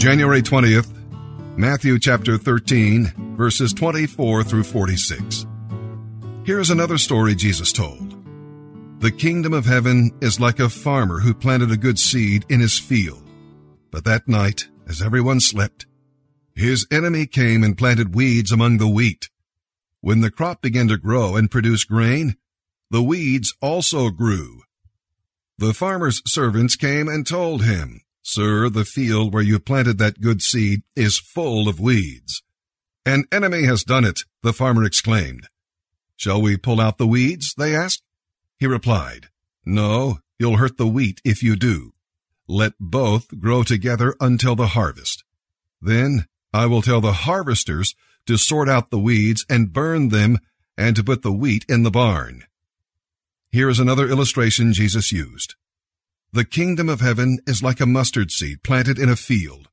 January 20th, Matthew chapter 13, verses 24 through 46. Here's another story Jesus told. The kingdom of heaven is like a farmer who planted a good seed in his field. But that night, as everyone slept, his enemy came and planted weeds among the wheat. When the crop began to grow and produce grain, the weeds also grew. The farmer's servants came and told him, Sir, the field where you planted that good seed is full of weeds. An enemy has done it, the farmer exclaimed. Shall we pull out the weeds? they asked. He replied, No, you'll hurt the wheat if you do. Let both grow together until the harvest. Then I will tell the harvesters to sort out the weeds and burn them and to put the wheat in the barn. Here is another illustration Jesus used. The kingdom of heaven is like a mustard seed planted in a field.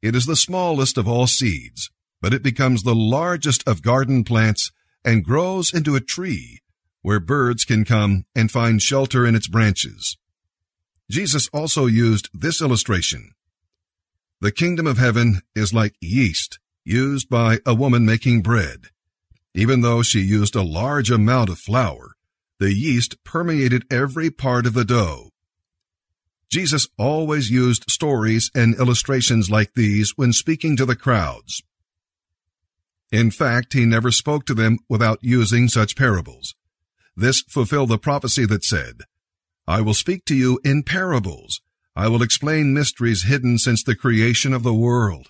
It is the smallest of all seeds, but it becomes the largest of garden plants and grows into a tree where birds can come and find shelter in its branches. Jesus also used this illustration. The kingdom of heaven is like yeast used by a woman making bread. Even though she used a large amount of flour, the yeast permeated every part of the dough. Jesus always used stories and illustrations like these when speaking to the crowds. In fact, he never spoke to them without using such parables. This fulfilled the prophecy that said, I will speak to you in parables. I will explain mysteries hidden since the creation of the world.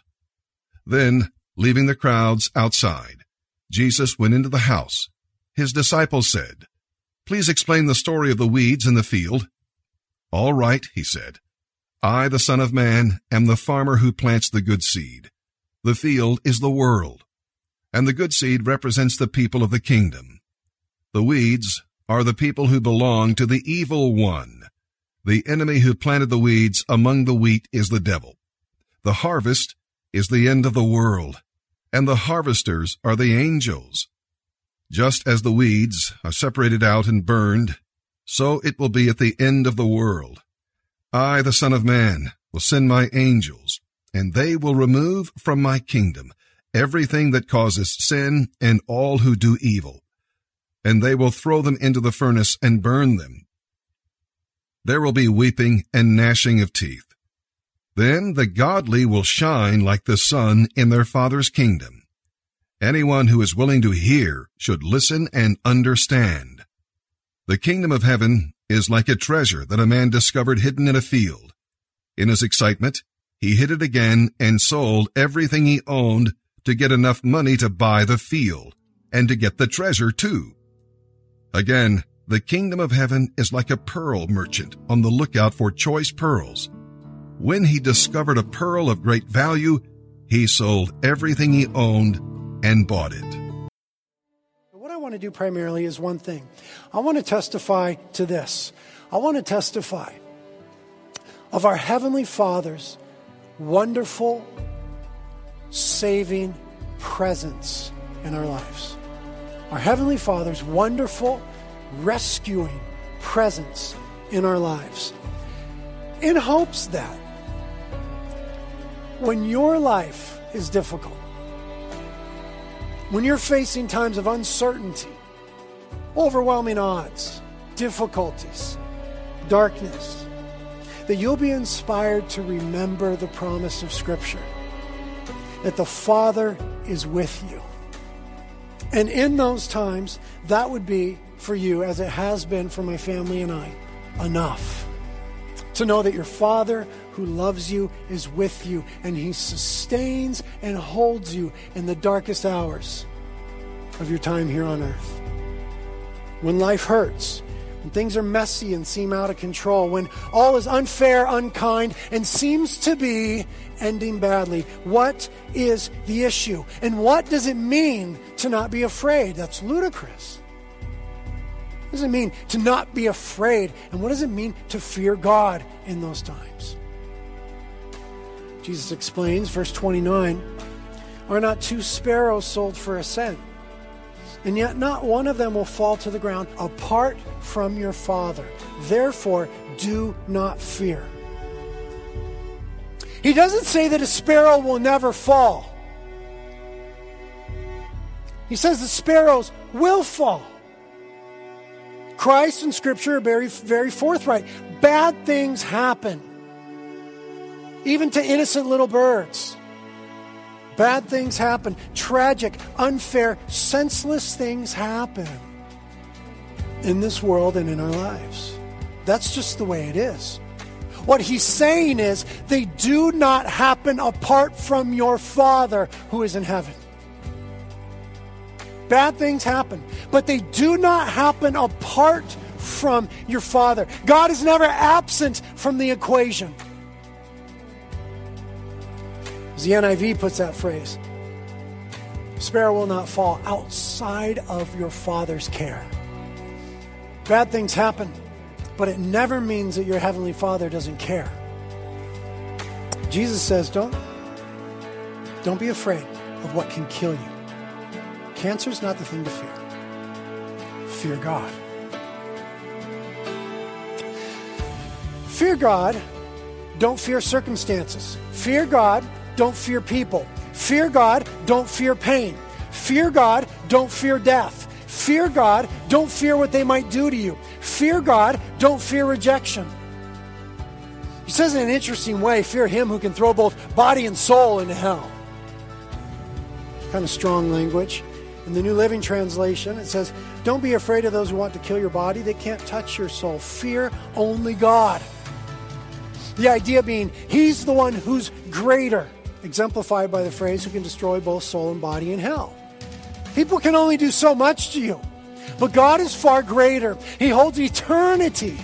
Then, leaving the crowds outside, Jesus went into the house. His disciples said, Please explain the story of the weeds in the field all right, he said. I, the Son of Man, am the farmer who plants the good seed. The field is the world, and the good seed represents the people of the kingdom. The weeds are the people who belong to the evil one. The enemy who planted the weeds among the wheat is the devil. The harvest is the end of the world, and the harvesters are the angels. Just as the weeds are separated out and burned, so it will be at the end of the world. I, the Son of Man, will send my angels, and they will remove from my kingdom everything that causes sin and all who do evil, and they will throw them into the furnace and burn them. There will be weeping and gnashing of teeth. Then the godly will shine like the sun in their Father's kingdom. Anyone who is willing to hear should listen and understand. The kingdom of heaven is like a treasure that a man discovered hidden in a field. In his excitement, he hid it again and sold everything he owned to get enough money to buy the field and to get the treasure too. Again, the kingdom of heaven is like a pearl merchant on the lookout for choice pearls. When he discovered a pearl of great value, he sold everything he owned and bought it want to do primarily is one thing. I want to testify to this. I want to testify of our Heavenly Father's wonderful, saving presence in our lives. Our Heavenly Father's wonderful, rescuing presence in our lives. In hopes that when your life is difficult, when you're facing times of uncertainty, overwhelming odds, difficulties, darkness, that you'll be inspired to remember the promise of Scripture that the Father is with you. And in those times, that would be for you, as it has been for my family and I, enough to know that your Father who loves you is with you and he sustains and holds you in the darkest hours of your time here on earth. When life hurts, when things are messy and seem out of control, when all is unfair, unkind, and seems to be ending badly, what is the issue? And what does it mean to not be afraid? That's ludicrous. What does it mean to not be afraid? And what does it mean to fear God in those times? Jesus explains, verse 29 Are not two sparrows sold for a cent? And yet, not one of them will fall to the ground apart from your Father. Therefore, do not fear. He doesn't say that a sparrow will never fall. He says the sparrows will fall. Christ and Scripture are very, very forthright. Bad things happen, even to innocent little birds. Bad things happen. Tragic, unfair, senseless things happen in this world and in our lives. That's just the way it is. What he's saying is, they do not happen apart from your Father who is in heaven. Bad things happen, but they do not happen apart from your Father. God is never absent from the equation. As the NIV puts that phrase, sparrow will not fall outside of your Father's care. Bad things happen, but it never means that your Heavenly Father doesn't care. Jesus says, don't, don't be afraid of what can kill you. Cancer is not the thing to fear. Fear God. Fear God, don't fear circumstances. Fear God, don't fear people. Fear God, don't fear pain. Fear God, don't fear death. Fear God, don't fear what they might do to you. Fear God, don't fear rejection. He says in an interesting way fear him who can throw both body and soul into hell. Kind of strong language. In the New Living Translation, it says, Don't be afraid of those who want to kill your body. They can't touch your soul. Fear only God. The idea being, He's the one who's greater, exemplified by the phrase, who can destroy both soul and body in hell. People can only do so much to you, but God is far greater. He holds eternity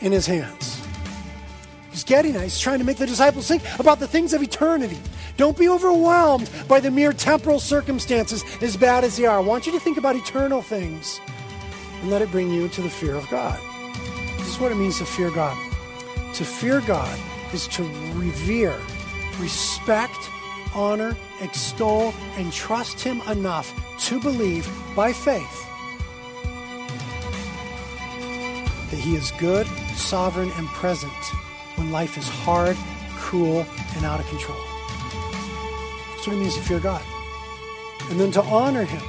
in His hands. He's getting at, He's trying to make the disciples think about the things of eternity. Don't be overwhelmed by the mere temporal circumstances, as bad as they are. I want you to think about eternal things and let it bring you to the fear of God. This is what it means to fear God. To fear God is to revere, respect, honor, extol, and trust Him enough to believe by faith that He is good, sovereign, and present when life is hard, cruel, and out of control. That's what it means to fear God. And then to honor Him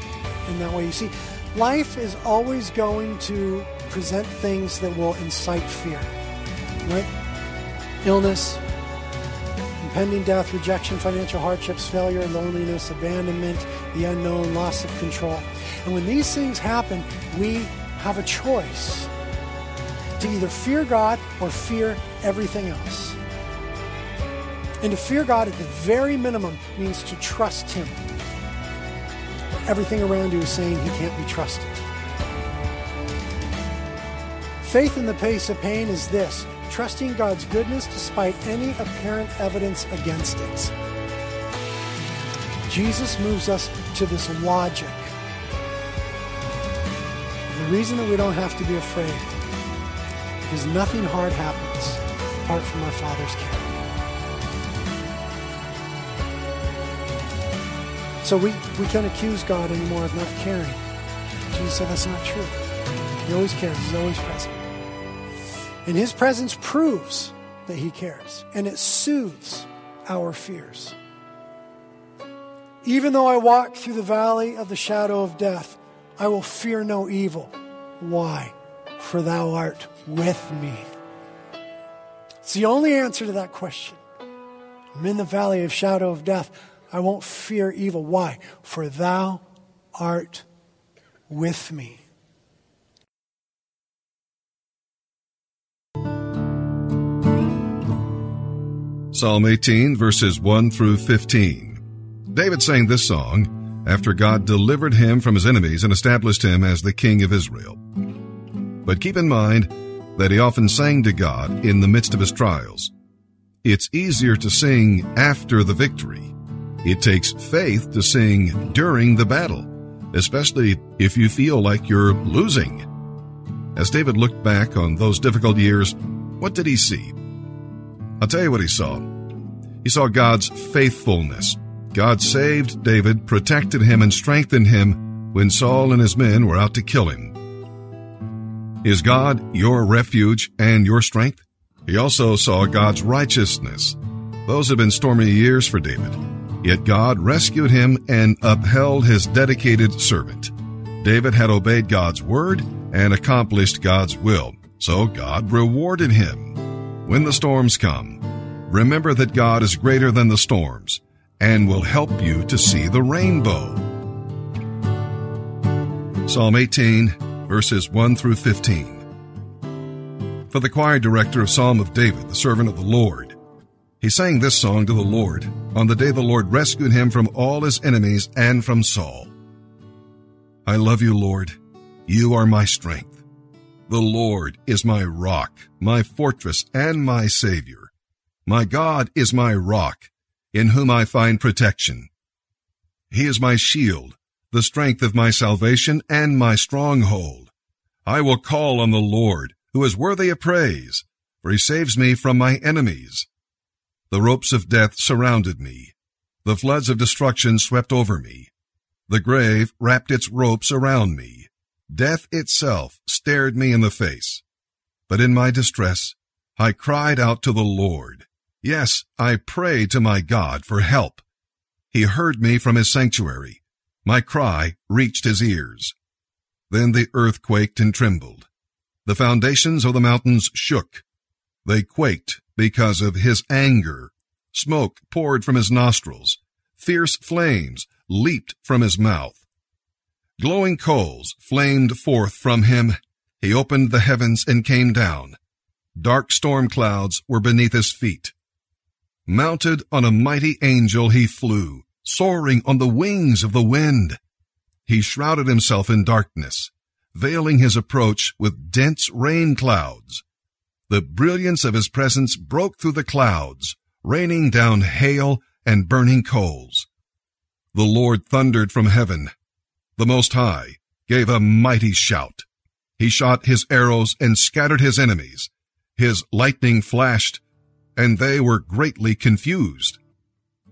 in that way. You see, life is always going to present things that will incite fear, right? Illness, impending death, rejection, financial hardships, failure, loneliness, abandonment, the unknown, loss of control. And when these things happen, we have a choice to either fear God or fear everything else. And to fear God at the very minimum means to trust Him. Everything around you is saying He can't be trusted. Faith in the face of pain is this trusting God's goodness despite any apparent evidence against it. Jesus moves us to this logic. The reason that we don't have to be afraid is nothing hard happens apart from our Father's care. So we, we can't accuse God anymore of not caring. Jesus said that's not true. He always cares, He's always present. And His presence proves that He cares, and it soothes our fears. Even though I walk through the valley of the shadow of death, I will fear no evil. Why? For thou art with me. It's the only answer to that question. I'm in the valley of shadow of death. I won't fear evil. Why? For thou art with me. Psalm 18, verses 1 through 15. David sang this song after God delivered him from his enemies and established him as the king of Israel. But keep in mind that he often sang to God in the midst of his trials. It's easier to sing after the victory. It takes faith to sing during the battle, especially if you feel like you're losing. As David looked back on those difficult years, what did he see? I'll tell you what he saw. He saw God's faithfulness. God saved David, protected him, and strengthened him when Saul and his men were out to kill him. Is God your refuge and your strength? He also saw God's righteousness. Those have been stormy years for David. Yet God rescued him and upheld his dedicated servant. David had obeyed God's word and accomplished God's will, so God rewarded him. When the storms come, remember that God is greater than the storms and will help you to see the rainbow. Psalm 18, verses 1 through 15. For the choir director of Psalm of David, the servant of the Lord, he sang this song to the Lord on the day the Lord rescued him from all his enemies and from Saul. I love you, Lord. You are my strength. The Lord is my rock, my fortress, and my Savior. My God is my rock, in whom I find protection. He is my shield, the strength of my salvation, and my stronghold. I will call on the Lord, who is worthy of praise, for he saves me from my enemies. The ropes of death surrounded me. The floods of destruction swept over me. The grave wrapped its ropes around me. Death itself stared me in the face. But in my distress, I cried out to the Lord. Yes, I prayed to my God for help. He heard me from his sanctuary. My cry reached his ears. Then the earth quaked and trembled. The foundations of the mountains shook. They quaked because of his anger. Smoke poured from his nostrils. Fierce flames leaped from his mouth. Glowing coals flamed forth from him. He opened the heavens and came down. Dark storm clouds were beneath his feet. Mounted on a mighty angel, he flew, soaring on the wings of the wind. He shrouded himself in darkness, veiling his approach with dense rain clouds. The brilliance of his presence broke through the clouds, raining down hail and burning coals. The Lord thundered from heaven. The Most High gave a mighty shout. He shot his arrows and scattered his enemies. His lightning flashed, and they were greatly confused.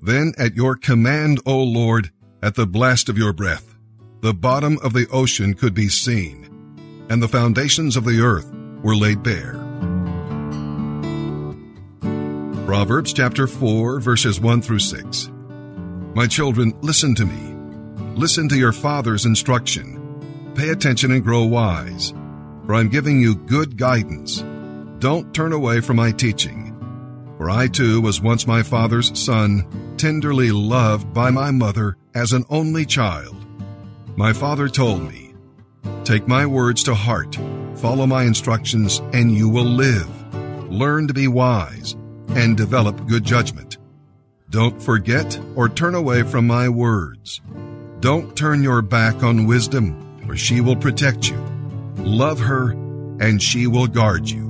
Then at your command, O Lord, at the blast of your breath, the bottom of the ocean could be seen, and the foundations of the earth were laid bare. Proverbs chapter 4, verses 1 through 6. My children, listen to me. Listen to your father's instruction. Pay attention and grow wise, for I'm giving you good guidance. Don't turn away from my teaching. For I too was once my father's son, tenderly loved by my mother as an only child. My father told me, Take my words to heart, follow my instructions, and you will live. Learn to be wise and develop good judgment. Don't forget or turn away from my words. Don't turn your back on wisdom, for she will protect you. Love her, and she will guard you.